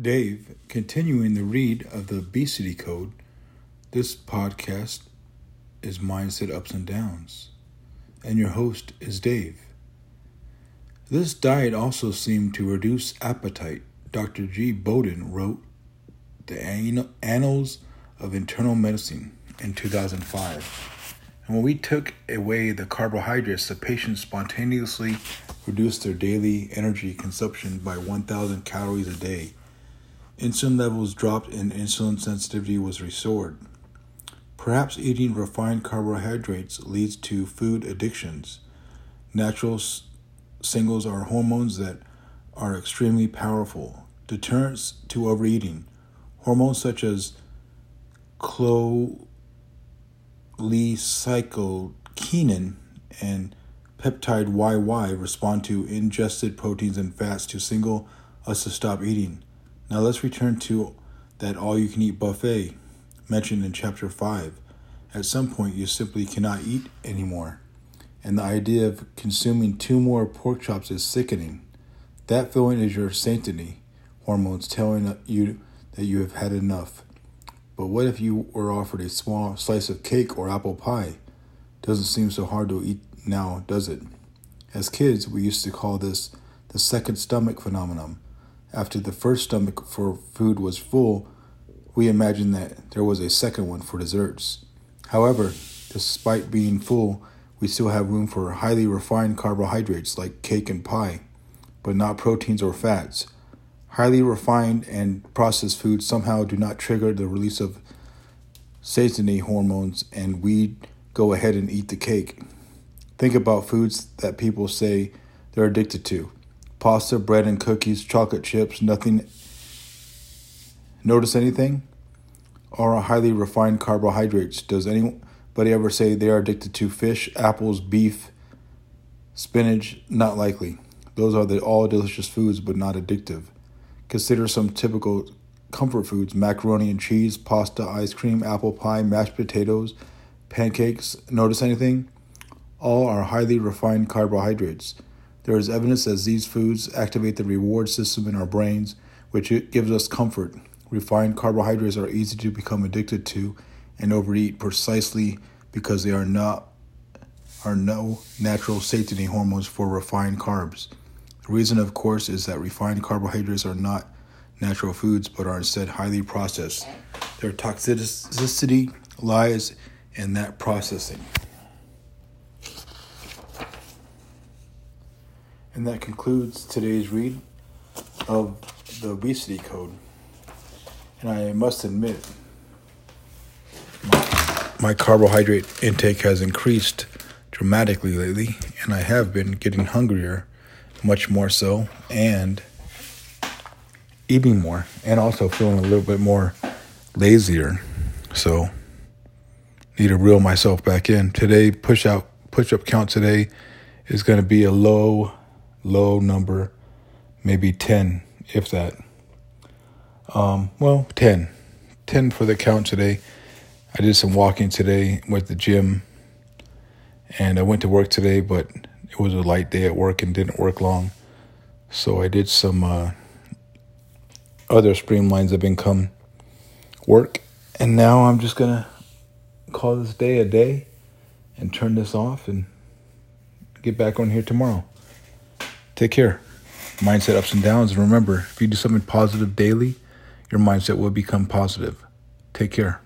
Dave, continuing the read of the Obesity Code, this podcast is Mindset Ups and Downs, and your host is Dave. This diet also seemed to reduce appetite. Dr. G. Boden wrote The Annals of Internal Medicine in 2005. And when we took away the carbohydrates, the patients spontaneously reduced their daily energy consumption by 1,000 calories a day Insulin levels dropped and insulin sensitivity was restored. Perhaps eating refined carbohydrates leads to food addictions. Natural singles are hormones that are extremely powerful. Deterrents to overeating. Hormones such as cholecystokinin and peptide YY respond to ingested proteins and fats to signal us to stop eating. Now let's return to that all you can eat buffet mentioned in chapter 5. At some point, you simply cannot eat anymore. And the idea of consuming two more pork chops is sickening. That feeling is your satiety hormones telling you that you have had enough. But what if you were offered a small slice of cake or apple pie? Doesn't seem so hard to eat now, does it? As kids, we used to call this the second stomach phenomenon after the first stomach for food was full, we imagined that there was a second one for desserts. However, despite being full, we still have room for highly refined carbohydrates like cake and pie, but not proteins or fats. Highly refined and processed foods somehow do not trigger the release of satiety hormones, and we go ahead and eat the cake. Think about foods that people say they're addicted to pasta, bread, and cookies, chocolate chips, nothing. Notice anything? Are highly refined carbohydrates. Does anybody ever say they are addicted to fish, apples, beef, spinach? Not likely. Those are the all delicious foods, but not addictive. Consider some typical comfort foods macaroni and cheese, pasta, ice cream, apple pie, mashed potatoes, pancakes. Notice anything? All are highly refined carbohydrates. There is evidence that these foods activate the reward system in our brains, which gives us comfort. Refined carbohydrates are easy to become addicted to and overeat precisely because they are not are no natural satiety hormones for refined carbs. The reason, of course, is that refined carbohydrates are not natural foods but are instead highly processed. Their toxicity lies in that processing. And that concludes today's read of the obesity code. And I must admit, my, my carbohydrate intake has increased dramatically lately, and I have been getting hungrier, much more so, and eating more, and also feeling a little bit more lazier. So, need to reel myself back in. Today, push out push up count today is going to be a low low number, maybe 10, if that. Um, well, 10. 10 for the count today. I did some walking today with the gym, and I went to work today, but it was a light day at work and didn't work long. So I did some uh, other streamlines of income work, and now I'm just gonna call this day a day and turn this off and get back on here tomorrow. Take care. Mindset ups and downs. And remember, if you do something positive daily, your mindset will become positive. Take care.